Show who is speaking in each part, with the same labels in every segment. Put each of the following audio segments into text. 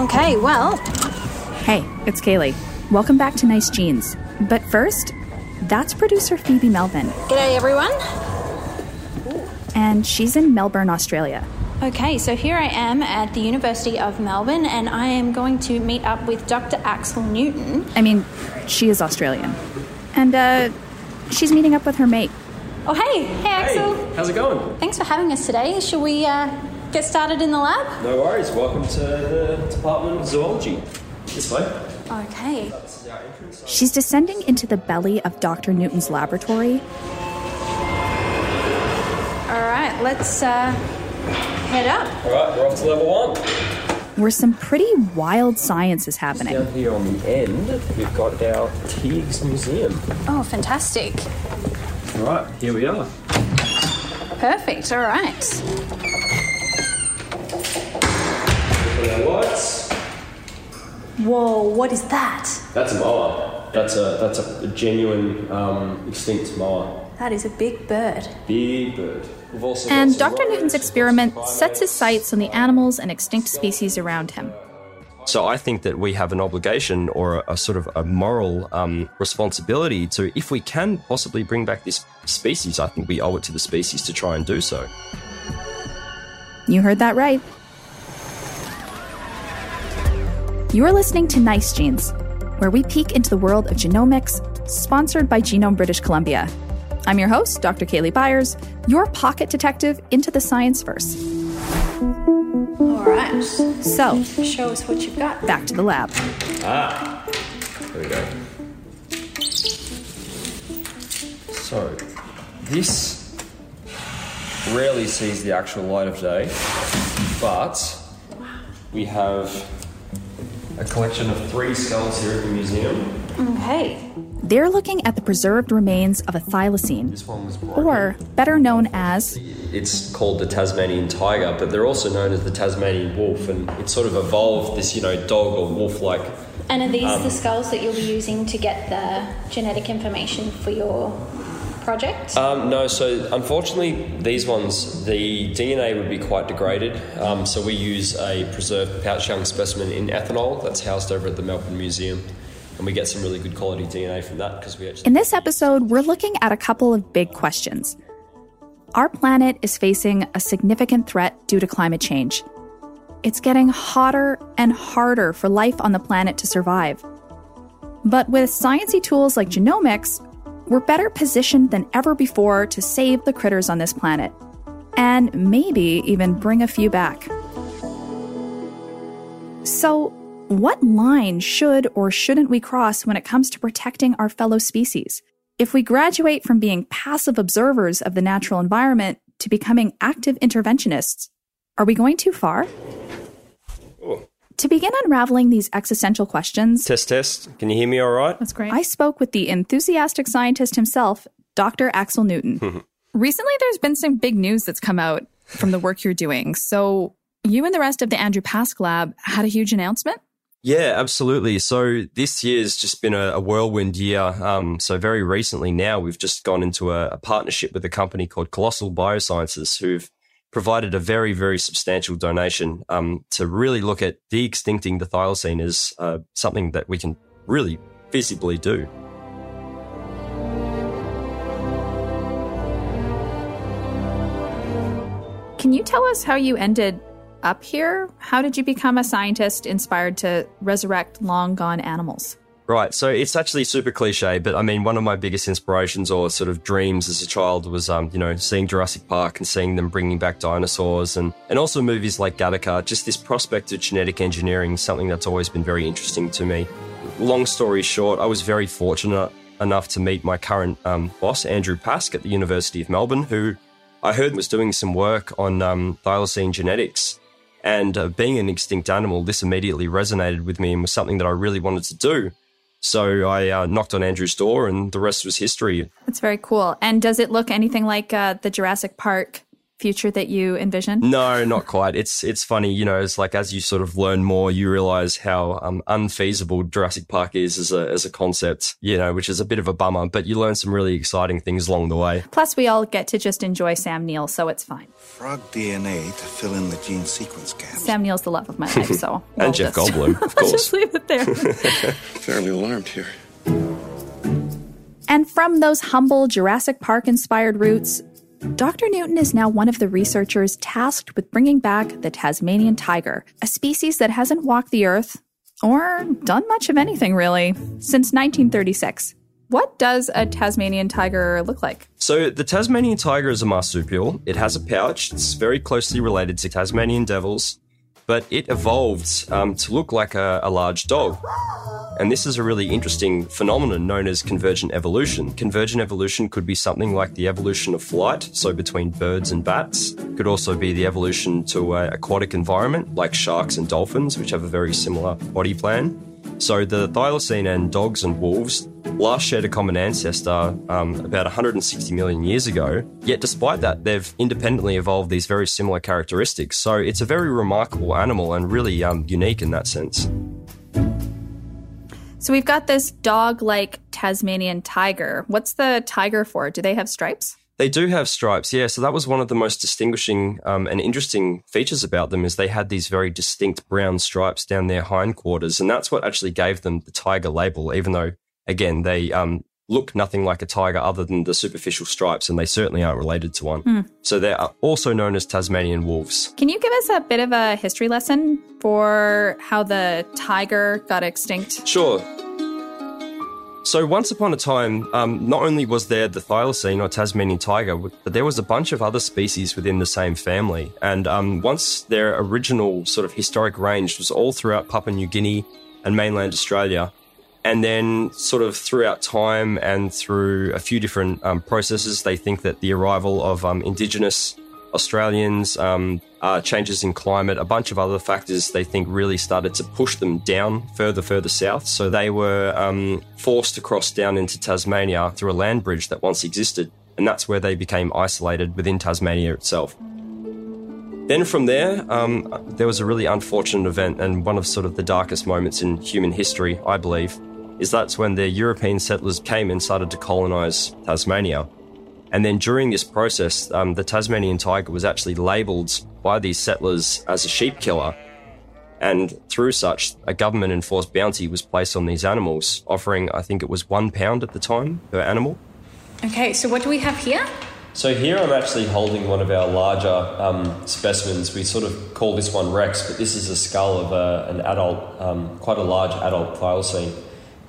Speaker 1: Okay, well,
Speaker 2: Hey, it's Kaylee. Welcome back to Nice Genes. But first, that's producer Phoebe Melvin,
Speaker 1: g'day everyone.
Speaker 2: and she's in Melbourne, Australia.
Speaker 1: Okay, so here I am at the University of Melbourne and I am going to meet up with Dr. Axel Newton.
Speaker 2: I mean, she is Australian. And, uh, she's meeting up with her mate.
Speaker 1: Oh, hey, hey Axel.
Speaker 3: Hey, how's it going?
Speaker 1: Thanks for having us today. Shall we uh, get started in the lab?
Speaker 3: No worries. Welcome to the Department of Zoology. This way.
Speaker 1: Okay.
Speaker 2: She's descending into the belly of Dr. Newton's laboratory.
Speaker 1: All right, let's uh, head up.
Speaker 3: All right, we're off to level one.
Speaker 2: where some pretty wild science is happening.
Speaker 3: Down here on the end, we've got our Tiegs Museum.
Speaker 1: Oh, fantastic.
Speaker 3: All right, here we are.
Speaker 1: Perfect. All right.
Speaker 3: Look at our.
Speaker 1: Whoa, what is that?
Speaker 3: That's a moa. That's a that's a genuine um, extinct moa.
Speaker 1: That is a big bird.
Speaker 3: Big bird. We've also
Speaker 2: And Dr.
Speaker 3: rodents,
Speaker 2: Newton's experiment sets his sights on the animals and extinct species around him.
Speaker 4: So I think that we have an obligation or a, a sort of a moral um, responsibility to, if we can possibly bring back this species, I think we owe it to the species to try and do so.
Speaker 2: You heard that right. You're listening to Nice Genes, where we peek into the world of genomics, sponsored by Genome British Columbia. I'm your host, Dr. Kaylee Byers, your pocket detective into the science verse.
Speaker 1: All right.
Speaker 2: So,
Speaker 1: Show us what you've got.
Speaker 2: back to the lab.
Speaker 3: Ah, there we go. So, this rarely sees the actual light of day, but we have a collection of three skulls here at the museum.
Speaker 1: Okay.
Speaker 2: They're looking at the preserved remains of a thylacine,
Speaker 3: This one was
Speaker 2: or better known as
Speaker 3: it's called the Tasmanian tiger, but they're also known as the Tasmanian wolf, and it sort of evolved this, you know, dog or wolf-like.
Speaker 1: And are these the um, skulls that you'll be using to get the genetic information for your project?
Speaker 3: Um, no, so unfortunately, these ones, the DNA would be quite degraded. Um, so we use a preserved pouch young specimen in ethanol that's housed over at the Melbourne Museum, and we get some really good quality DNA from that because we actually.
Speaker 2: In this episode, we're looking at a couple of big questions. Our planet is facing a significant threat due to climate change. It's getting hotter and harder for life on the planet to survive. But with sciencey tools like genomics, we're better positioned than ever before to save the critters on this planet. And maybe even bring a few back. So, what line should or shouldn't we cross when it comes to protecting our fellow species? If we graduate from being passive observers of the natural environment to becoming active interventionists, are we going too far? To begin unraveling these existential questions,
Speaker 3: Test, test. Can you hear me all right?
Speaker 2: that's great. I spoke with the enthusiastic scientist himself, Dr. Axel Newton.
Speaker 5: Recently, there's been some big news that's come out from the work you're doing. So, you and the rest of the Andrew Pask lab had a huge announcement.
Speaker 4: Yeah, absolutely. So this year's just been a, a whirlwind year. Um, so very recently now, we've just gone into a, a partnership with a company called Colossal Biosciences, who've provided a very, very substantial donation um, to really look at de-extincting the thylacine as uh, something that we can really visibly do.
Speaker 2: Can you tell us how you ended up here? How did you become a scientist inspired to resurrect long gone animals?
Speaker 4: Right. So it's actually super cliche, but I mean, one of my biggest inspirations or sort of dreams as a child was, um, you know, seeing Jurassic Park and seeing them bringing back dinosaurs and, and also movies like Gattaca. Just this prospect of genetic engineering, something that's always been very interesting to me. Long story short, I was very fortunate enough to meet my current um, boss, Andrew Pask, at the University of Melbourne, who I heard was doing some work on um, thylacine genetics. And uh, being an extinct animal, this immediately resonated with me and was something that I really wanted to do. So I uh, knocked on Andrew's door, and the rest was history.
Speaker 2: That's very cool. And does it look anything like uh, the Jurassic Park
Speaker 5: future that you envision?
Speaker 4: No, not quite. It's it's funny, you know. It's like as you sort of learn more, you realize how um, unfeasible Jurassic Park is as a as a concept. You know, which is a bit of a bummer. But you learn some really exciting things along the way.
Speaker 5: Plus, we all get to just enjoy Sam Neill, so it's fine.
Speaker 6: Frog DNA to fill in the gene sequence gaps.
Speaker 5: Sam Neill's the love of my life, so
Speaker 4: And
Speaker 5: we'll
Speaker 4: Jeff
Speaker 5: just-
Speaker 4: Goldblum, of course.
Speaker 5: just leave it there.
Speaker 6: Fairly alarmed here.
Speaker 2: And from those humble Jurassic Park inspired roots, Dr. Newton is now one of the researchers tasked with bringing back the Tasmanian tiger, a species that hasn't walked the earth or done much of anything really since 1936.
Speaker 5: what does a Tasmanian tiger look like?
Speaker 4: So the Tasmanian tiger is a marsupial. It has a pouch. It's very closely related to Tasmanian devils, but it evolved um, to look like a, a large dog. And this is a really interesting phenomenon known as convergent evolution. Convergent evolution could be something like the evolution of flight, so between birds and bats. Could also be the evolution to an aquatic environment, like sharks and dolphins, which have a very similar body plan. So the thylacine and dogs and wolves last shared a common ancestor um, about 160 million years ago. Yet despite that, they've independently evolved these very similar characteristics. So it's a very remarkable animal and really um, unique in that sense.
Speaker 5: So we've got this dog like Tasmanian tiger. What's the tiger for? Do they have stripes?
Speaker 4: They do have stripes, yeah. So that was one of the most distinguishing um, and interesting features about them is they had these very distinct brown stripes down their hindquarters, and that's what actually gave them the tiger label. Even though, again, they um, look nothing like a tiger other than the superficial stripes, and they certainly aren't related to one. So they are also known as Tasmanian wolves.
Speaker 5: Can you give us a bit of a history lesson for how the tiger got extinct?
Speaker 4: Sure. So once upon a time, um, not only was there the thylacine or Tasmanian tiger, but there was a bunch of other species within the same family. And um, once their original sort of historic range was all throughout Papua New Guinea and mainland Australia, and then sort of throughout time and through a few different um, processes, they think that the arrival of um, indigenous Australians, um, uh, changes in climate, a bunch of other factors they think really started to push them down further, further south. So they were um, forced to cross down into Tasmania through a land bridge that once existed. And that's where they became isolated within Tasmania itself. Then from there, um, there was a really unfortunate event, and one of sort of the darkest moments in human history, I believe, is that's when the European settlers came and started to colonize Tasmania. And then during this process, um, the Tasmanian tiger was actually labelled by these settlers as a sheep killer. And through such, a government enforced bounty was placed on these animals, offering, I think it was one pound at the time per animal.
Speaker 1: Okay, so what do we have here?
Speaker 3: So here I'm actually holding one of our larger um, specimens. We sort of call this one Rex, but this is a skull of a, an adult, um, quite a large adult thylacine,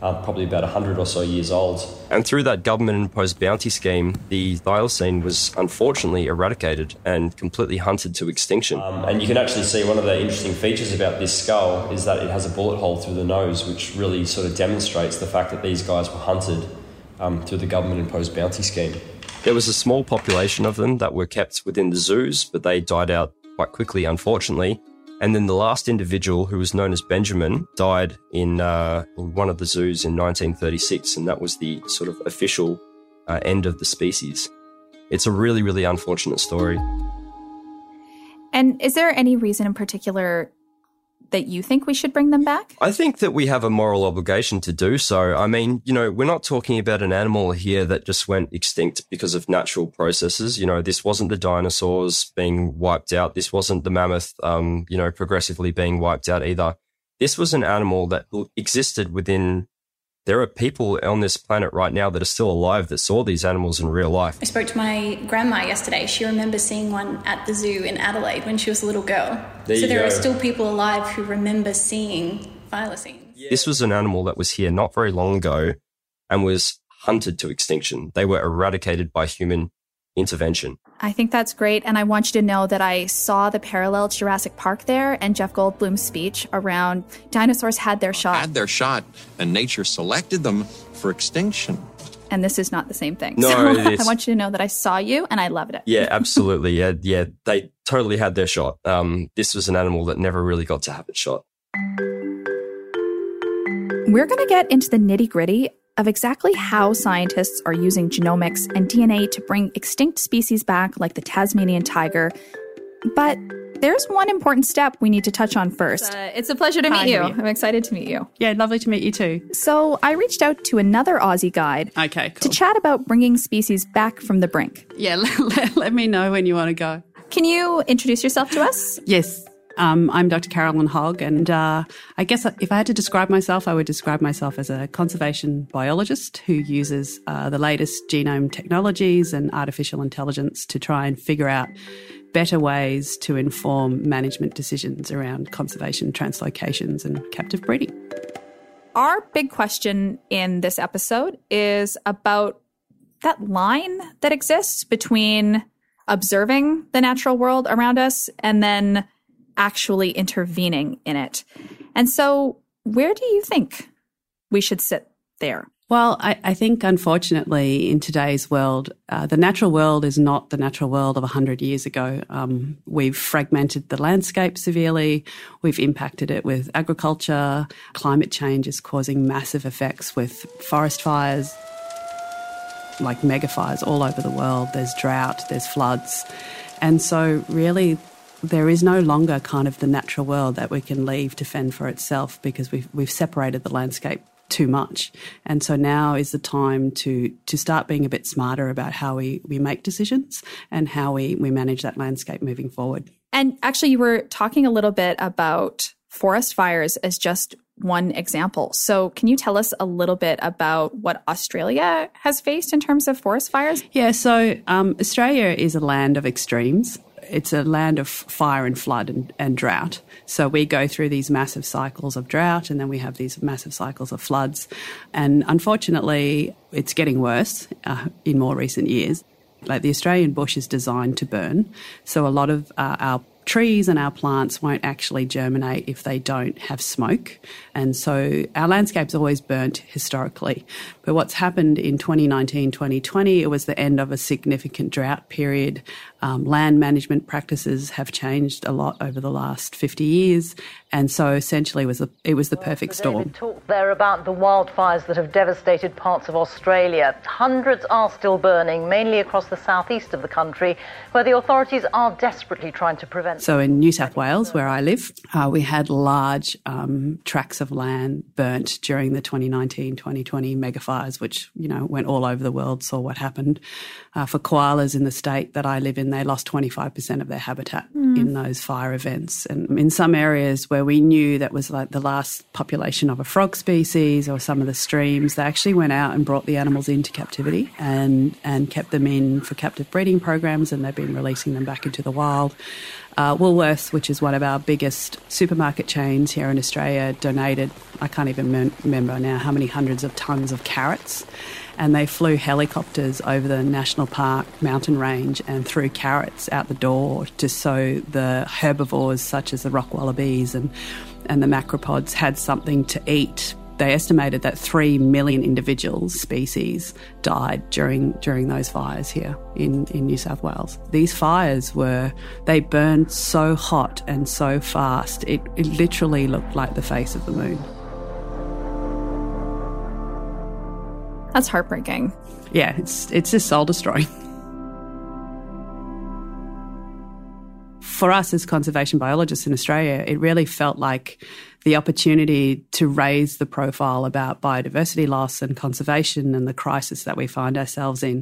Speaker 3: uh, probably about 100 or so years old.
Speaker 4: And through that government imposed bounty scheme, the thylacine was unfortunately eradicated and completely hunted to extinction.
Speaker 3: Um, and you can actually see one of the interesting features about this skull is that it has a bullet hole through the nose, which really sort of demonstrates the fact that these guys were hunted um, through the government imposed bounty scheme.
Speaker 4: There was a small population of them that were kept within the zoos, but they died out quite quickly, unfortunately. And then the last individual, who was known as Benjamin, died in, uh, one of the zoos in 1936, and that was the sort of official uh, end of the species. It's a really, really unfortunate story.
Speaker 5: And is there any reason in particular that you think we should bring them back?
Speaker 4: I think that we have a moral obligation to do so. I mean, you know, we're not talking about an animal here that just went extinct because of natural processes. You know, this wasn't the dinosaurs being wiped out. This wasn't the mammoth, um, you know, progressively being wiped out either. This was an animal that existed within. There are people on this planet right now that are still alive that saw these animals in real life.
Speaker 1: I spoke to my grandma yesterday. She remembers seeing one at the zoo in Adelaide when she was a little girl.
Speaker 3: There
Speaker 1: so there
Speaker 3: go.
Speaker 1: are still people alive who remember seeing thylacines.
Speaker 4: This was an animal that was here not very long ago and was hunted to extinction. They were eradicated by human intervention.
Speaker 5: I think that's great. And I want you to know that I saw the parallel Jurassic Park there and Jeff Goldblum's speech around dinosaurs had their shot.
Speaker 7: had their shot and nature selected them for extinction.
Speaker 5: And this is not the same thing.
Speaker 4: No,
Speaker 5: so
Speaker 4: it is.
Speaker 5: I want you to know that I saw you and I loved it.
Speaker 4: Yeah, absolutely. Yeah, yeah, they totally had their shot. Um, this was an animal that never really got to have its shot.
Speaker 2: We're going to get into the nitty gritty of exactly how scientists are using genomics and DNA to bring extinct species back, like the Tasmanian tiger. But there's one important step we need to touch on first.
Speaker 5: Uh, it's a pleasure to meet
Speaker 8: Hi,
Speaker 5: you.
Speaker 8: Vivian.
Speaker 5: I'm excited to meet you.
Speaker 8: Yeah, lovely to meet you too.
Speaker 2: So I reached out to another Aussie guide
Speaker 8: Okay,
Speaker 2: to chat about bringing species back from the brink.
Speaker 8: yeah, let, let me know when you want to go.
Speaker 2: Can you introduce yourself to us?
Speaker 8: Yes, um, I'm Dr. Carolyn Hogg, and uh, I guess if I had to describe myself, I would describe myself as a conservation biologist who uses uh, the latest genome technologies and artificial intelligence to try and figure out better ways to inform management decisions around conservation, translocations, and captive breeding.
Speaker 2: Our big question in this episode is about that line that exists between observing the natural world around us and then actually intervening in it. And so, where do you think we should sit there?
Speaker 8: Well, I, I think unfortunately in today's world, uh, the natural world is not the natural world of 100 years ago. Um, we've fragmented the landscape severely. We've impacted it with agriculture. Climate change is causing massive effects with forest fires, like mega fires all over the world. There's drought, there's floods. And so, really, there is no longer kind of the natural world that we can leave to fend for itself because we've, we've separated the landscape too much. And so now is the time to to start being a bit smarter about how we, we make decisions and how we, we manage that landscape moving forward.
Speaker 2: And actually, you were talking a little bit about forest fires as just one example. So, can you tell us a little bit about what Australia has faced in terms of forest fires?
Speaker 8: Yeah, so um, Australia is a land of extremes. It's a land of fire and flood and, and drought. So we go through these massive cycles of drought and then we have these massive cycles of floods. And unfortunately, it's getting worse uh, in more recent years. Like the Australian bush is designed to burn. So a lot of uh, our trees and our plants won't actually germinate if they don't have smoke. And so our landscape's always burnt historically. But what's happened in 2019, 2020, it was the end of a significant drought period. Um, land management practices have changed a lot over the last 50 years. And so essentially it was, the, it was the perfect storm.
Speaker 9: David talked there about the wildfires that have devastated parts of Australia. Hundreds are still burning, mainly across the southeast of the country, where the authorities are desperately trying to prevent.
Speaker 8: So in New South Wales, where I live, uh, we had large um, tracts of land burnt during the 2019-2020 megafires, which you know went all over the world. Saw what happened uh, for koalas in the state that I live in. They lost 25% of their habitat in those fire events, and in some areas where we knew that was like the last population of a frog species or some of the streams, they actually went out and brought the animals into captivity and and kept them in for captive breeding programs, and they've been releasing them back into the wild. Uh, Woolworths, which is one of our biggest supermarket chains here in Australia, donated, I can't even mem- remember now how many hundreds of tons of carrots. And they flew helicopters over the national park mountain range and threw carrots out the door to so the herbivores, such as the rock wallabies and, and the macropods, had something to eat they estimated that three million individuals, species, died during during those fires here in, in New South Wales. These fires were they burned so hot and so fast, it, it literally looked like the face of the moon.
Speaker 2: That's heartbreaking.
Speaker 8: Yeah, it's it's just soul destroying. For us as conservation biologists in Australia, it really felt like the opportunity to raise the profile about biodiversity loss and conservation and the crisis that we find ourselves in.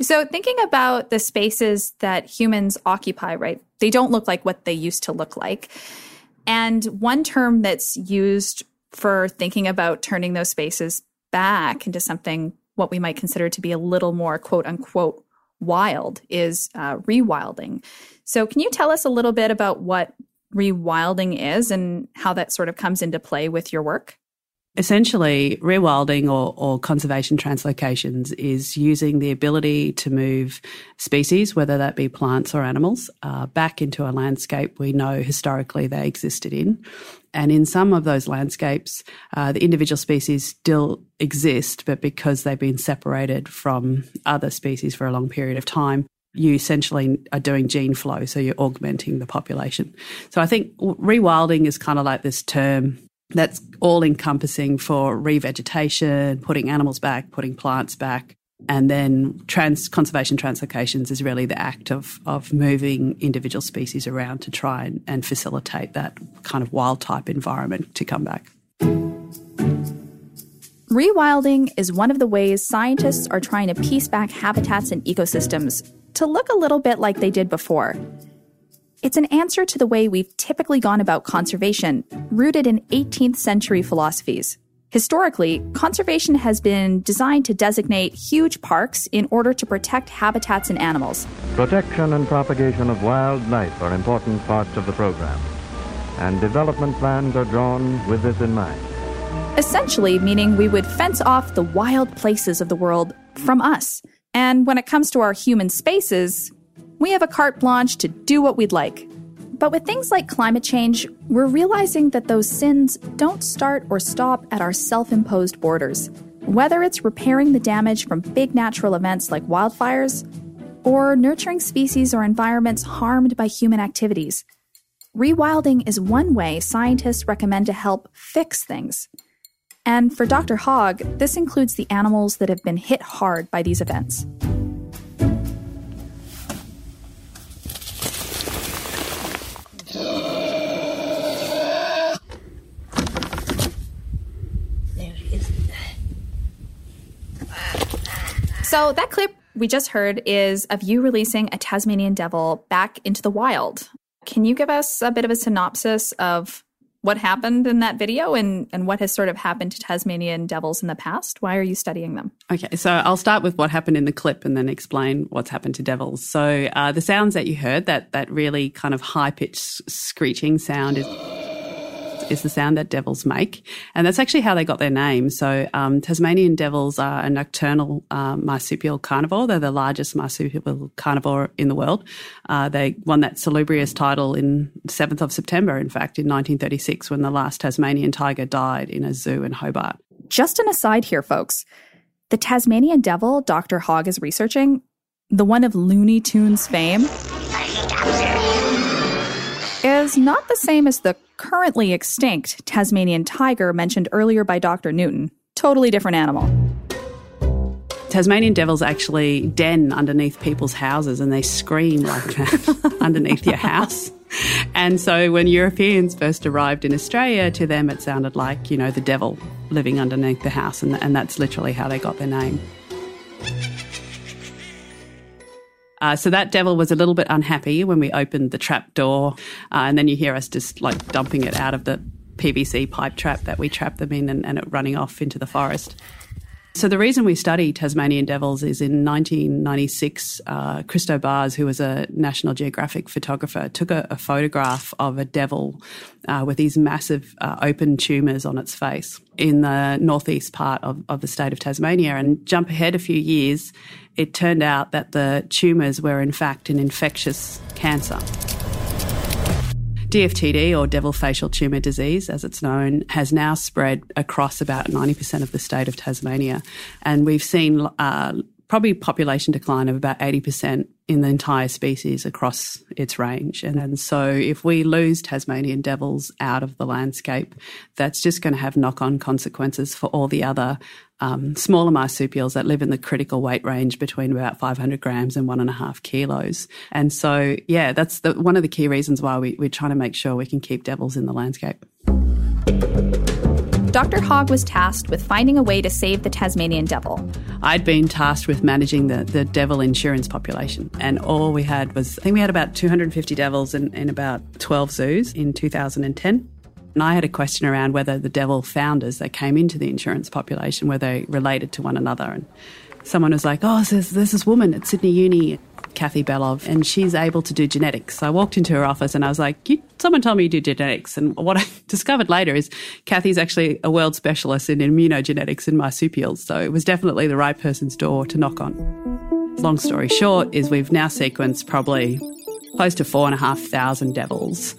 Speaker 2: So, thinking about the spaces that humans occupy, right? They don't look like what they used to look like. And one term that's used for thinking about turning those spaces back into something what we might consider to be a little more quote unquote wild is uh, rewilding. So, can you tell us a little bit about what rewilding is and how that sort of comes into play with your work?
Speaker 8: Essentially, rewilding or, or conservation translocations is using the ability to move species, whether that be plants or animals, uh, back into a landscape we know historically they existed in. And in some of those landscapes, uh, the individual species still exist, but because they've been separated from other species for a long period of time, you essentially are doing gene flow, so you're augmenting the population. So I think rewilding is kind of like this term that's all encompassing for revegetation, putting animals back, putting plants back. And then trans, conservation translocations is really the act of, of moving individual species around to try and, and facilitate that kind of wild type environment to come back.
Speaker 2: Rewilding is one of the ways scientists are trying to piece back habitats and ecosystems to look a little bit like they did before. It's an answer to the way we've typically gone about conservation, rooted in 18th century philosophies. Historically, conservation has been designed to designate huge parks in order to protect habitats and animals.
Speaker 10: Protection and propagation of wildlife are important parts of the program, and development plans are drawn with this in mind.
Speaker 2: Essentially, meaning we would fence off the wild places of the world from us. And when it comes to our human spaces, we have a carte blanche to do what we'd like. But with things like climate change, we're realizing that those sins don't start or stop at our self imposed borders. Whether it's repairing the damage from big natural events like wildfires, or nurturing species or environments harmed by human activities. Rewilding is one way scientists recommend to help fix things. And for Dr. Hogg, this includes the animals that have been hit hard by these events. So, that clip we just heard is of you releasing a Tasmanian devil back into the wild. Can you give us a bit of a synopsis of what happened in that video and, and what has sort of happened to Tasmanian devils in the past? Why are you studying them?
Speaker 8: Okay, so I'll start with what happened in the clip and then explain what's happened to devils. So uh, the sounds that you heard, that that really kind of high pitched screeching sound is is the sound that devils make. And that's actually how they got their name. So um, Tasmanian devils are a nocturnal uh, marsupial carnivore. They're the largest marsupial carnivore in the world. Uh, they won that salubrious title in 7th of September, in fact, in 1936 when the last Tasmanian tiger died in a zoo in Hobart.
Speaker 2: Just an aside here, folks. The Tasmanian devil Dr. Hogg is researching, the one of Looney Tunes fame, is not the same as the currently extinct Tasmanian tiger mentioned earlier by Dr. Newton. Totally different animal.
Speaker 8: Tasmanian devils actually den underneath people's houses and they scream like that underneath your house. And so when Europeans first arrived in Australia, to them it sounded like, you know, the devil living underneath the house, and, and that's literally how they got their name. Uh, so that devil was a little bit unhappy when we opened the trap door, uh, and then you hear us just like dumping it out of the PVC pipe trap that we trapped them in and, and it running off into the forest. So the reason we study Tasmanian devils is in 1996, uh, Christo Baars, who was a National Geographic photographer, took a, a photograph of a devil uh, with these massive uh, open tumours on its face in the northeast part of, of the state of Tasmania. And jump ahead a few years, it turned out that the tumours were in fact an infectious cancer. DFTD, or devil facial tumour disease, as it's known, has now spread across about 90% of the state of Tasmania. And we've seen uh, probably population decline of about 80% in the entire species across its range. And, and so if we lose Tasmanian devils out of the landscape, that's just going to have knock on consequences for all the other um, smaller marsupials that live in the critical weight range between about 500 grams and one and a half kilos. And so, yeah, that's the, one of the key reasons why we, we're trying to make sure we can keep devils in the landscape.
Speaker 2: Dr. Hogg was tasked with finding a way to save the Tasmanian devil.
Speaker 8: I'd been tasked with managing the, the devil insurance population, and all we had was I think we had about 250 devils in, in about 12 zoos in 2010. And I had a question around whether the devil founders that came into the insurance population were they related to one another. And someone was like, "Oh, there's, there's this woman at Sydney Uni Kathy Belov, and she's able to do genetics. So I walked into her office and I was like, someone told me you do genetics. And what I discovered later is Kathy's actually a world specialist in immunogenetics and marsupials. So it was definitely the right person's door to knock on. Long story short is we've now sequenced probably close to four and a half thousand devils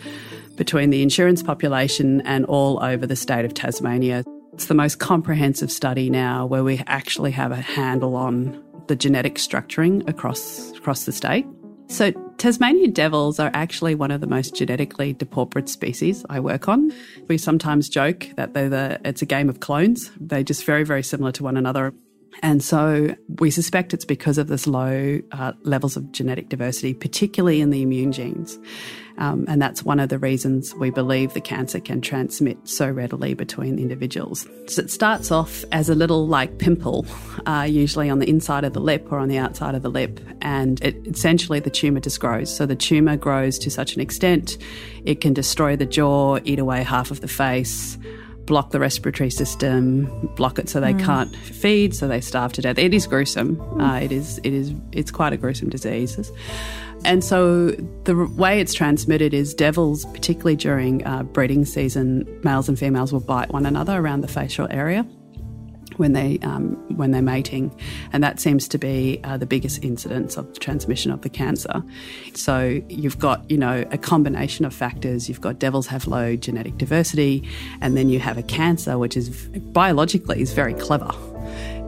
Speaker 8: between the insurance population and all over the state of Tasmania. It's the most comprehensive study now where we actually have a handle on the genetic structuring across across the state. So Tasmanian devils are actually one of the most genetically depauperate species I work on. We sometimes joke that they're the, it's a game of clones. They're just very, very similar to one another. And so we suspect it's because of this low uh, levels of genetic diversity, particularly in the immune genes. Um, and that's one of the reasons we believe the cancer can transmit so readily between individuals. So it starts off as a little like pimple, uh, usually on the inside of the lip or on the outside of the lip. And it, essentially the tumour just grows. So the tumour grows to such an extent it can destroy the jaw, eat away half of the face block the respiratory system, block it so they mm. can't feed, so they starve to death. It is gruesome. Mm. Uh, it is. It is. It's quite a gruesome disease. And so the way it's transmitted is devils, particularly during uh, breeding season, males and females will bite one another around the facial area when they um, when they're mating, and that seems to be uh, the biggest incidence of the transmission of the cancer. So you've got you know a combination of factors. You've got devils have low genetic diversity, and then you have a cancer which is biologically is very clever.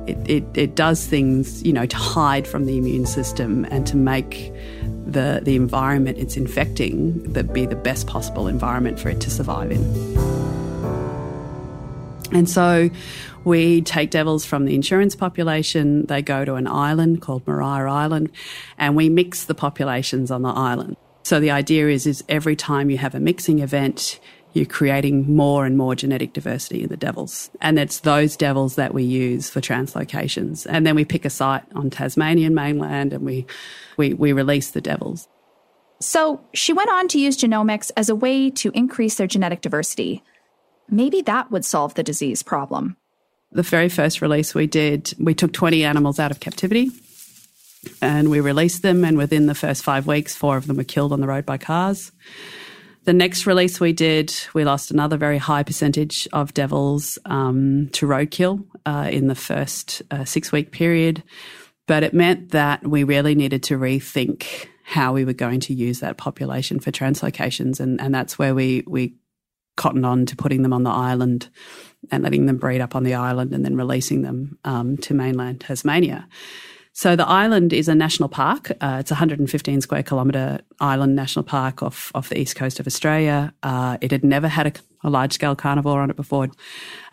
Speaker 8: It, it, it does things you know to hide from the immune system and to make the the environment it's infecting that be the best possible environment for it to survive in. And so we take devils from the insurance population, they go to an island called Maria Island, and we mix the populations on the island. So the idea is, is every time you have a mixing event, you're creating more and more genetic diversity in the devils. And it's those devils that we use for translocations. And then we pick a site on Tasmanian mainland and we, we, we release the devils.
Speaker 2: So she went on to use genomics as a way to increase their genetic diversity. Maybe that would solve the disease problem
Speaker 8: the very first release we did, we took 20 animals out of captivity and we released them. And within the first five weeks, four of them were killed on the road by cars. The next release we did, we lost another very high percentage of devils um, to roadkill uh, in the first uh, six week period. But it meant that we really needed to rethink how we were going to use that population for translocations. And, and that's where we, we cotton on to putting them on the island and letting them breed up on the island and then releasing them um, to mainland Tasmania. So the island is a national park. Uh, it's a 115 square kilometre island national park off, off the east coast of Australia. Uh, it had never had a, a large scale carnivore on it before.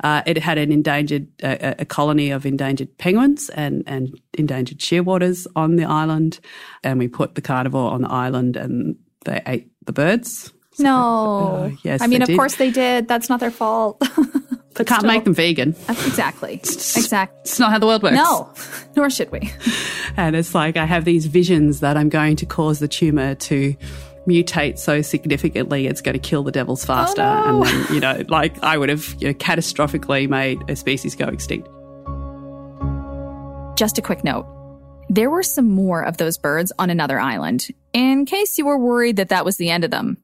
Speaker 8: Uh, it had an endangered, a colony of endangered penguins and, and endangered shearwaters on the island. And we put the carnivore on the island and they ate the birds.
Speaker 2: No.
Speaker 8: Uh, yes.
Speaker 2: I mean, of
Speaker 8: did.
Speaker 2: course they did. That's not their fault.
Speaker 8: They can't Still, make them vegan.
Speaker 2: Exactly. Exactly.
Speaker 8: It's not how the world works.
Speaker 2: No, nor should we.
Speaker 8: And it's like I have these visions that I'm going to cause the tumor to mutate so significantly it's going to kill the devils oh, faster.
Speaker 2: Oh,
Speaker 8: no. And then, you know, like I would have you know, catastrophically made a species go extinct.
Speaker 2: Just a quick note. There were some more of those birds on another island, in case you were worried that that was the end of them.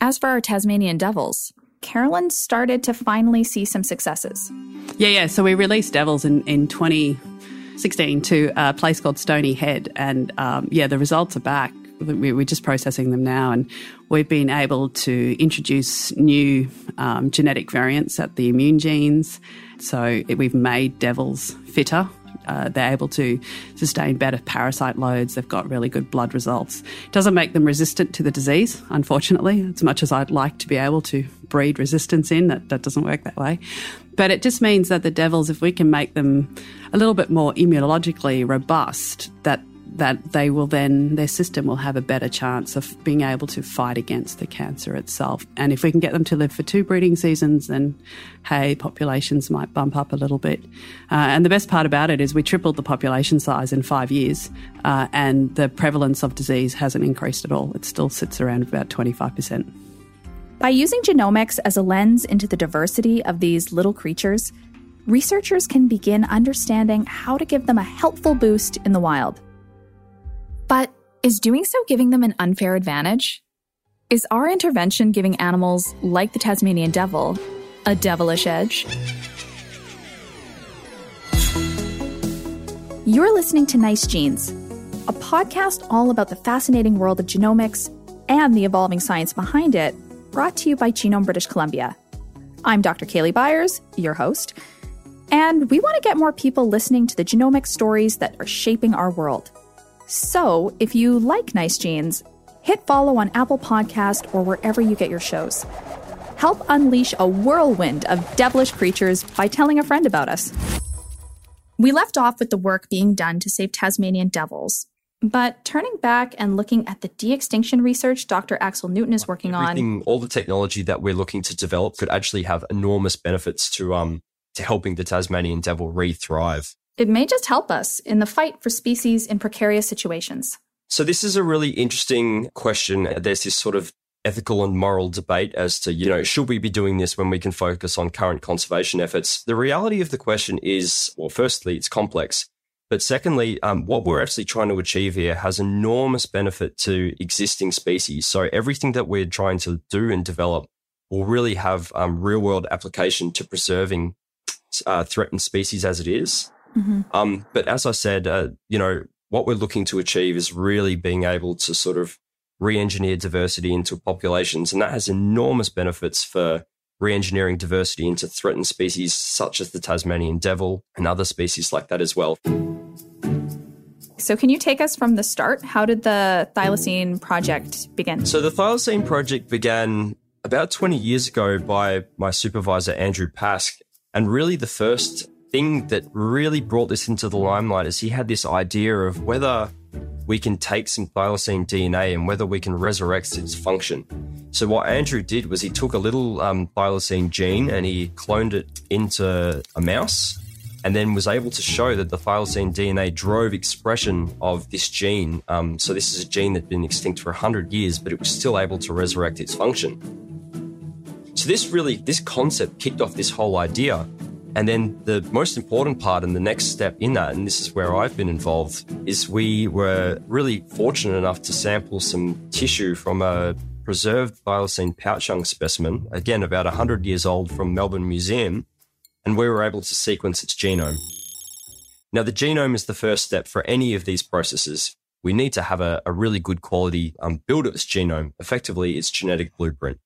Speaker 2: As for our Tasmanian devils, Carolyn started to finally see some successes.
Speaker 8: Yeah, yeah. So we released Devils in, in 2016 to a place called Stony Head. And um, yeah, the results are back. We're just processing them now. And we've been able to introduce new um, genetic variants at the immune genes. So we've made Devils fitter uh, they're able to sustain better parasite loads. They've got really good blood results. It doesn't make them resistant to the disease, unfortunately, as much as I'd like to be able to breed resistance in. That, that doesn't work that way. But it just means that the devils, if we can make them a little bit more immunologically robust, that that they will then, their system will have a better chance of being able to fight against the cancer itself. And if we can get them to live for two breeding seasons, then hey, populations might bump up a little bit. Uh, and the best part about it is we tripled the population size in five years, uh, and the prevalence of disease hasn't increased at all. It still sits around about 25%.
Speaker 2: By using genomics as a lens into the diversity of these little creatures, researchers can begin understanding how to give them a helpful boost in the wild. But is doing so giving them an unfair advantage? Is our intervention giving animals like the Tasmanian devil a devilish edge? You're listening to Nice Genes, a podcast all about the fascinating world of genomics and the evolving science behind it, brought to you by Genome British Columbia. I'm Dr. Kaylee Byers, your host, and we want to get more people listening to the genomic stories that are shaping our world. So, if you like Nice Genes, hit follow on Apple Podcast or wherever you get your shows. Help unleash a whirlwind of devilish creatures by telling a friend about us. We left off with the work being done to save Tasmanian devils, but turning back and looking at the de extinction research Dr. Axel Newton is working on.
Speaker 4: All the technology that we're looking to develop could actually have enormous benefits to um to helping the Tasmanian devil re-thrive.
Speaker 2: It may just help us in the fight for species in precarious situations.
Speaker 4: So this is a really interesting question. There's this sort of ethical and moral debate as to, you know, should we be doing this when we can focus on current conservation efforts? The reality of the question is, well, firstly, it's complex. But secondly, um, what we're actually trying to achieve here has enormous benefit to existing species. So everything that we're trying to do and develop will really have um, real world application to preserving uh, threatened species as it is.
Speaker 2: Mm-hmm.
Speaker 4: Um, but as I said, uh, you know, what we're looking to achieve is really being able to sort of re-engineer diversity into populations, and that has enormous benefits for re-engineering diversity into threatened species such as the Tasmanian devil and other species like that as well.
Speaker 2: So, can you take us from the start? How did the thylacine project begin?
Speaker 4: So, the thylacine project began about 20 years ago by my supervisor, Andrew Pask. And really, the first thing that really brought this into the limelight is he had this idea of whether we can take some thylacine DNA and whether we can resurrect its function. So what Andrew did was he took a little um, thylacine gene and he cloned it into a mouse and then was able to show that the thylacine DNA drove expression of this gene. Um, so this is a gene that had been extinct for 100 years, but it was still able to resurrect its function. So this really, this concept kicked off this whole idea. And then the most important part and the next step in that, and this is where I've been involved, is we were really fortunate enough to sample some tissue from a preserved thylacine pouch young specimen, again about 100 years old from Melbourne Museum, and we were able to sequence its genome. Now, the genome is the first step for any of these processes. We need to have a, a really good quality um, build of its genome, effectively its genetic blueprint.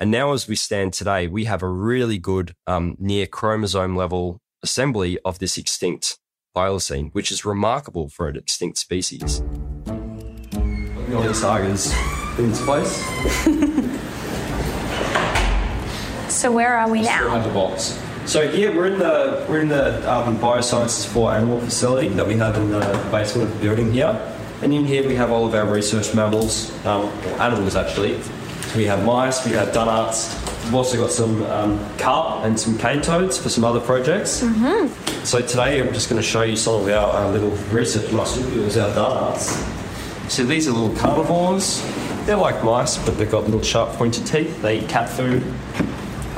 Speaker 4: And now, as we stand today, we have a really good um, near chromosome level assembly of this extinct thylacine, which is remarkable for an extinct species. All the sagas in its place.
Speaker 1: So where are we now?
Speaker 4: The box. So here we're in the we're in the um, biosciences for animal facility that we have in the basement of the building here, and in here we have all of our research mammals, um, or animals actually. We have mice, we have dunnarts. We've also got some um, carp and some cane toads for some other projects.
Speaker 1: Mm-hmm.
Speaker 4: So today I'm just going to show you some of our uh, little research marsupials, our dunnarts. So these are little carnivores. They're like mice, but they've got little sharp pointed teeth. They eat cat food.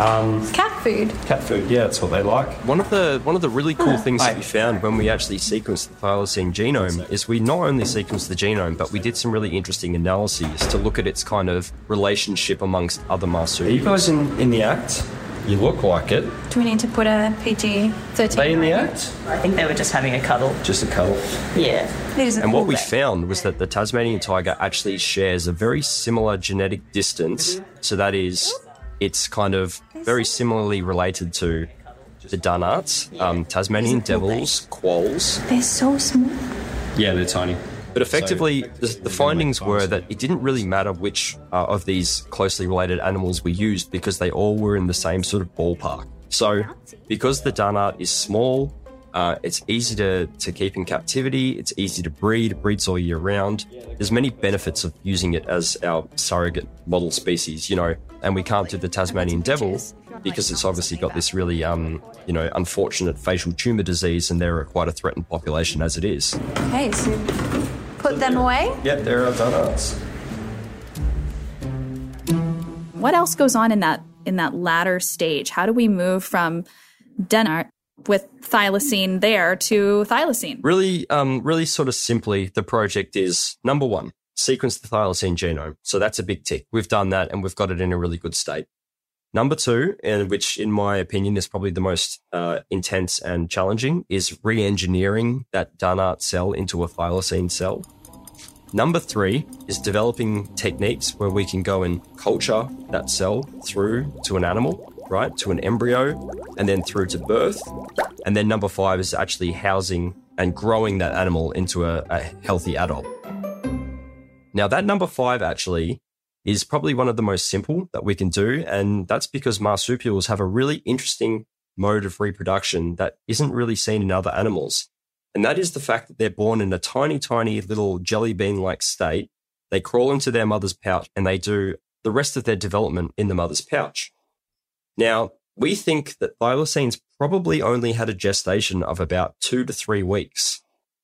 Speaker 4: Um,
Speaker 1: Cat food.
Speaker 4: Cat food, yeah, that's what they like. One of the one of the really cool things that we found when we actually sequenced the thylacine genome is we not only sequenced the genome, but we did some really interesting analyses to look at its kind of relationship amongst other marsupials. Are you guys in, in the act? You look like it.
Speaker 1: Do we need to put a PG 13?
Speaker 4: Are they in the act?
Speaker 11: I think they were just having a cuddle.
Speaker 4: Just a cuddle.
Speaker 11: Yeah.
Speaker 4: And what we found was that the Tasmanian tiger actually shares a very similar genetic distance. So that is, it's kind of very similarly related to the Dunnarts, um, Tasmanian devils, quolls.
Speaker 1: They're so small.
Speaker 4: Yeah, they're tiny. But effectively, the, the findings were that it didn't really matter which uh, of these closely related animals we used because they all were in the same sort of ballpark. So, because the Dunnart is small, uh, it's easy to, to keep in captivity, it's easy to breed, it breeds all year round. There's many benefits of using it as our surrogate model species, you know, and we can't do the Tasmanian devil because it's obviously got this really, um, you know, unfortunate facial tumor disease and they're quite a threatened population as it is.
Speaker 1: Okay, so put them away.
Speaker 4: Yep, there are Dunnarts.
Speaker 2: What else goes on in that in that latter stage? How do we move from Dunnart with thylacine there to thylacine?
Speaker 4: Really, um, really sort of simply, the project is number one, sequence the thylacine genome. So that's a big tick. We've done that and we've got it in a really good state. Number two, and which in my opinion is probably the most uh, intense and challenging, is re-engineering that Dunnart cell into a thylacine cell. Number three is developing techniques where we can go and culture that cell through to an animal, right, to an embryo, and then through to birth. And then number five is actually housing and growing that animal into a, a healthy adult. Now, that number five actually is probably one of the most simple that we can do. And that's because marsupials have a really interesting mode of reproduction that isn't really seen in other animals. And that is the fact that they're born in a tiny, tiny little jelly bean like state. They crawl into their mother's pouch and they do the rest of their development in the mother's pouch. Now, we think that thylacines probably only had a gestation of about two to three weeks.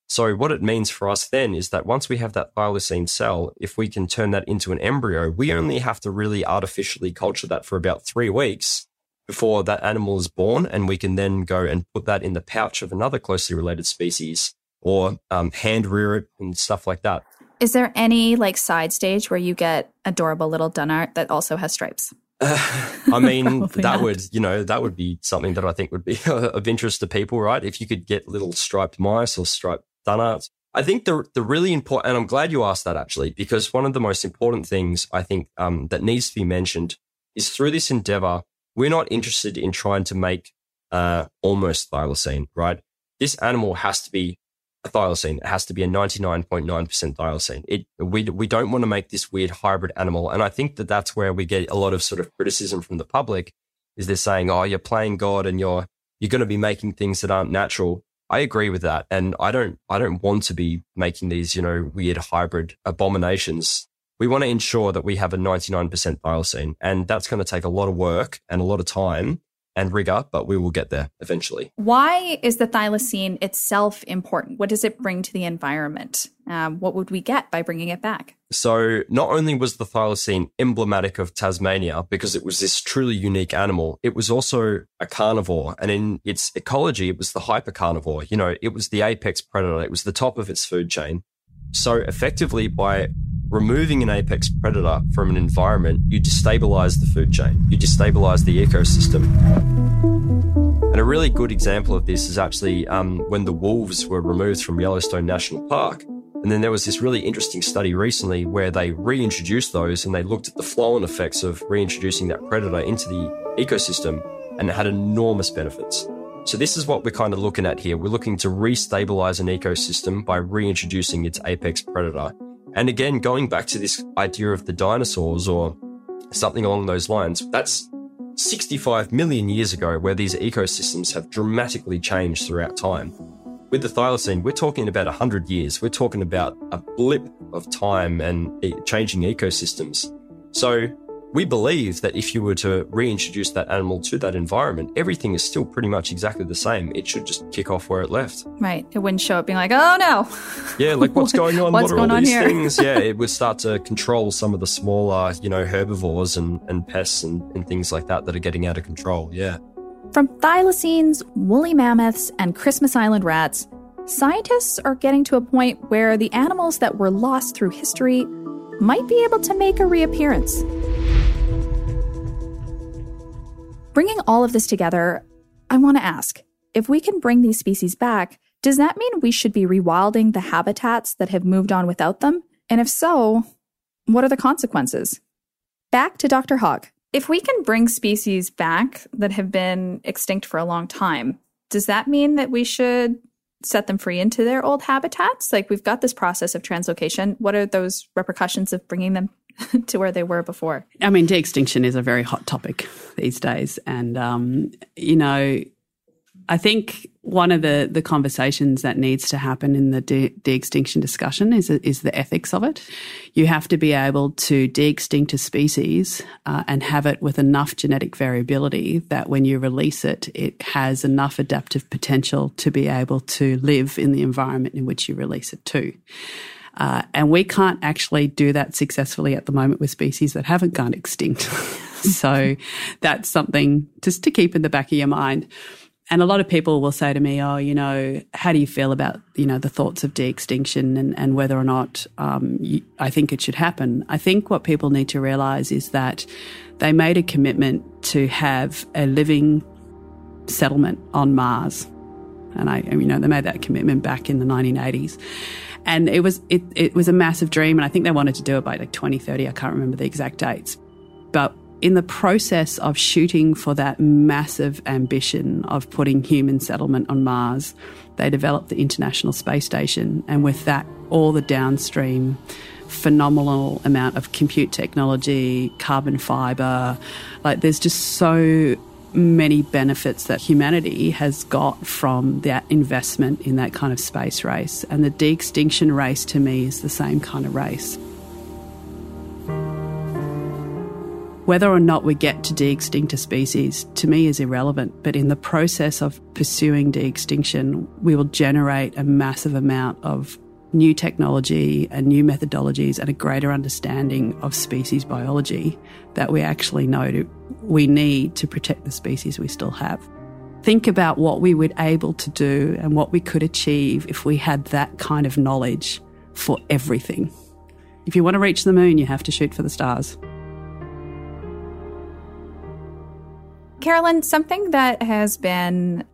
Speaker 4: So, what it means for us then is that once we have that thylacine cell, if we can turn that into an embryo, we only have to really artificially culture that for about three weeks before that animal is born. And we can then go and put that in the pouch of another closely related species or um, hand rear it and stuff like that.
Speaker 2: Is there any like side stage where you get adorable little Dunnart that also has stripes?
Speaker 4: I mean, that not. would, you know, that would be something that I think would be of interest to people, right? If you could get little striped mice or striped Dunnarts. I think the the really important, and I'm glad you asked that actually, because one of the most important things I think um, that needs to be mentioned is through this endeavor, we're not interested in trying to make uh, almost thylacine, right? This animal has to be a thylacine. It has to be a 99.9% thylacine. It, we, we don't want to make this weird hybrid animal. And I think that that's where we get a lot of sort of criticism from the public is they're saying, oh, you're playing God and you're, you're going to be making things that aren't natural. I agree with that. And I don't, I don't want to be making these, you know, weird hybrid abominations. We want to ensure that we have a 99% thylacine and that's going to take a lot of work and a lot of time and rigor, but we will get there eventually.
Speaker 2: Why is the thylacine itself important? What does it bring to the environment? Um, what would we get by bringing it back?
Speaker 4: So, not only was the thylacine emblematic of Tasmania because it was this truly unique animal, it was also a carnivore. And in its ecology, it was the hypercarnivore. You know, it was the apex predator, it was the top of its food chain. So, effectively, by removing an apex predator from an environment, you destabilize the food chain, you destabilize the ecosystem. And a really good example of this is actually um, when the wolves were removed from Yellowstone National Park. And then there was this really interesting study recently where they reintroduced those and they looked at the flow on effects of reintroducing that predator into the ecosystem and it had enormous benefits. So this is what we're kind of looking at here. We're looking to restabilize an ecosystem by reintroducing its apex predator. And again, going back to this idea of the dinosaurs or something along those lines, that's 65 million years ago where these ecosystems have dramatically changed throughout time. With the thylacine, we're talking about 100 years. We're talking about a blip of time and changing ecosystems. So we believe that if you were to reintroduce that animal to that environment, everything is still pretty much exactly the same. It should just kick off where it left.
Speaker 2: Right. It wouldn't show up being like, oh no.
Speaker 4: Yeah, like what's going on?
Speaker 2: what's
Speaker 4: what
Speaker 2: are
Speaker 4: all these
Speaker 2: here?
Speaker 4: things? Yeah, it would start to control some of the smaller, you know, herbivores and, and pests and, and things like that that are getting out of control. Yeah.
Speaker 2: From thylacines, woolly mammoths, and Christmas Island rats, scientists are getting to a point where the animals that were lost through history might be able to make a reappearance. Bringing all of this together, I want to ask if we can bring these species back, does that mean we should be rewilding the habitats that have moved on without them? And if so, what are the consequences? Back to Dr. Hogg. If we can bring species back that have been extinct for a long time, does that mean that we should set them free into their old habitats? Like we've got this process of translocation. What are those repercussions of bringing them to where they were before?
Speaker 8: I mean, de extinction is a very hot topic these days. And, um, you know, I think one of the, the conversations that needs to happen in the de, extinction discussion is, is the ethics of it. You have to be able to de extinct a species uh, and have it with enough genetic variability that when you release it, it has enough adaptive potential to be able to live in the environment in which you release it to. Uh, and we can't actually do that successfully at the moment with species that haven't gone extinct. so that's something just to keep in the back of your mind. And a lot of people will say to me, "Oh, you know, how do you feel about you know the thoughts of de-extinction and, and whether or not um, you, I think it should happen?" I think what people need to realise is that they made a commitment to have a living settlement on Mars, and I, you know, they made that commitment back in the 1980s and it was it, it was a massive dream and i think they wanted to do it by like 2030 i can't remember the exact dates but in the process of shooting for that massive ambition of putting human settlement on Mars, they developed the International Space Station, and with that, all the downstream phenomenal amount of compute technology, carbon fiber. Like, there's just so many benefits that humanity has got from that investment in that kind of space race. And the de extinction race to me is the same kind of race. Whether or not we get to de extinct a species, to me, is irrelevant. But in the process of pursuing de extinction, we will generate a massive amount of new technology and new methodologies and a greater understanding of species biology that we actually know to, we need to protect the species we still have. Think about what we were able to do and what we could achieve if we had that kind of knowledge for everything. If you want to reach the moon, you have to shoot for the stars.
Speaker 2: Carolyn, something that has been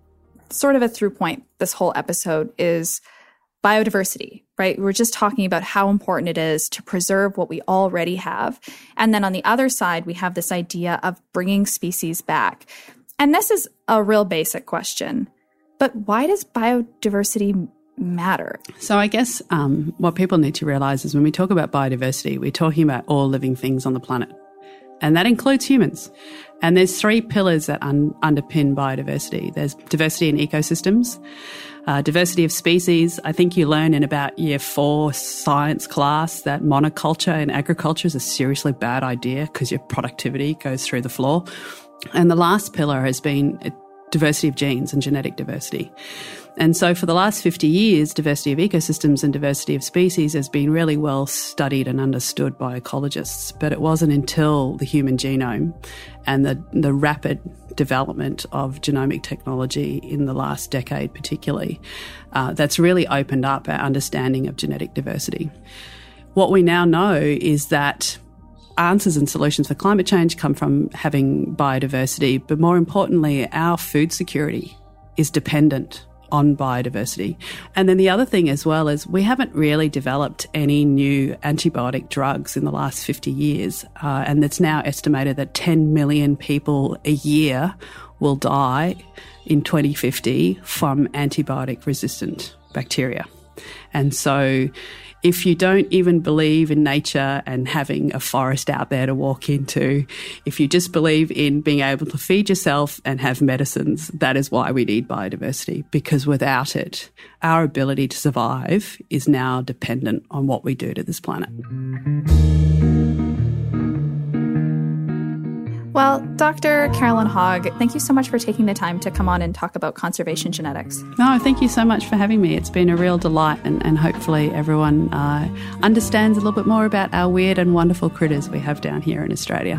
Speaker 2: sort of a through point this whole episode is biodiversity, right? We're just talking about how important it is to preserve what we already have. And then on the other side, we have this idea of bringing species back. And this is a real basic question. But why does biodiversity matter?
Speaker 8: So, I guess um, what people need to realize is when we talk about biodiversity, we're talking about all living things on the planet. And that includes humans. And there's three pillars that un- underpin biodiversity. There's diversity in ecosystems, uh, diversity of species. I think you learn in about year four science class that monoculture in agriculture is a seriously bad idea because your productivity goes through the floor. And the last pillar has been diversity of genes and genetic diversity. And so for the last 50 years, diversity of ecosystems and diversity of species has been really well studied and understood by ecologists. But it wasn't until the human genome and the, the rapid development of genomic technology in the last decade, particularly, uh, that's really opened up our understanding of genetic diversity. What we now know is that answers and solutions for climate change come from having biodiversity, but more importantly, our food security is dependent on biodiversity. And then the other thing as well is we haven't really developed any new antibiotic drugs in the last 50 years. Uh, and it's now estimated that 10 million people a year will die in 2050 from antibiotic resistant bacteria. And so if you don't even believe in nature and having a forest out there to walk into, if you just believe in being able to feed yourself and have medicines, that is why we need biodiversity. Because without it, our ability to survive is now dependent on what we do to this planet.
Speaker 2: Well, Dr. Carolyn Hogg, thank you so much for taking the time to come on and talk about conservation genetics.
Speaker 8: No, thank you so much for having me. It's been a real delight, and, and hopefully, everyone uh, understands a little bit more about our weird and wonderful critters we have down here in Australia.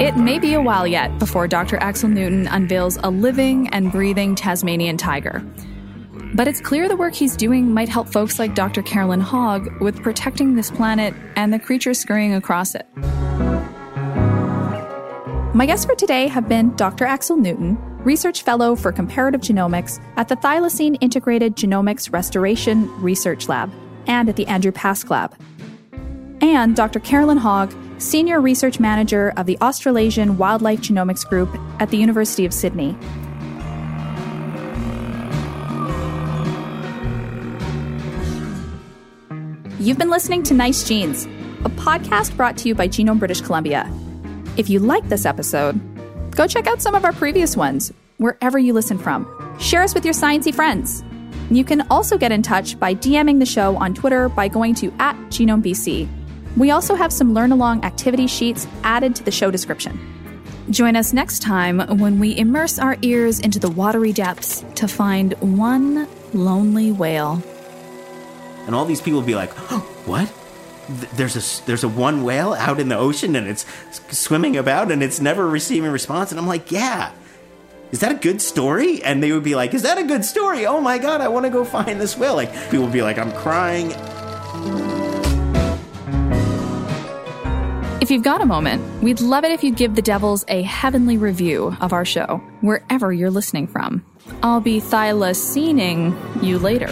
Speaker 2: It may be a while yet before Dr. Axel Newton unveils a living and breathing Tasmanian tiger. But it's clear the work he's doing might help folks like Dr. Carolyn Hogg with protecting this planet and the creatures scurrying across it. My guests for today have been Dr. Axel Newton, Research Fellow for Comparative Genomics at the Thylacine Integrated Genomics Restoration Research Lab and at the Andrew Pask Lab, and Dr. Carolyn Hogg, Senior Research Manager of the Australasian Wildlife Genomics Group at the University of Sydney. You've been listening to Nice Genes, a podcast brought to you by Genome British Columbia. If you like this episode, go check out some of our previous ones, wherever you listen from. Share us with your sciencey friends. You can also get in touch by DMing the show on Twitter by going to at GenomeBC. We also have some learn along activity sheets added to the show description. Join us next time when we immerse our ears into the watery depths to find one lonely whale
Speaker 12: and all these people would be like, oh, "What? There's a there's a one whale out in the ocean and it's swimming about and it's never receiving response." And I'm like, "Yeah." Is that a good story? And they would be like, "Is that a good story? Oh my god, I want to go find this whale." Like people would be like, "I'm crying."
Speaker 2: If you've got a moment, we'd love it if you'd give the Devils a heavenly review of our show, wherever you're listening from. I'll be thylacining you later.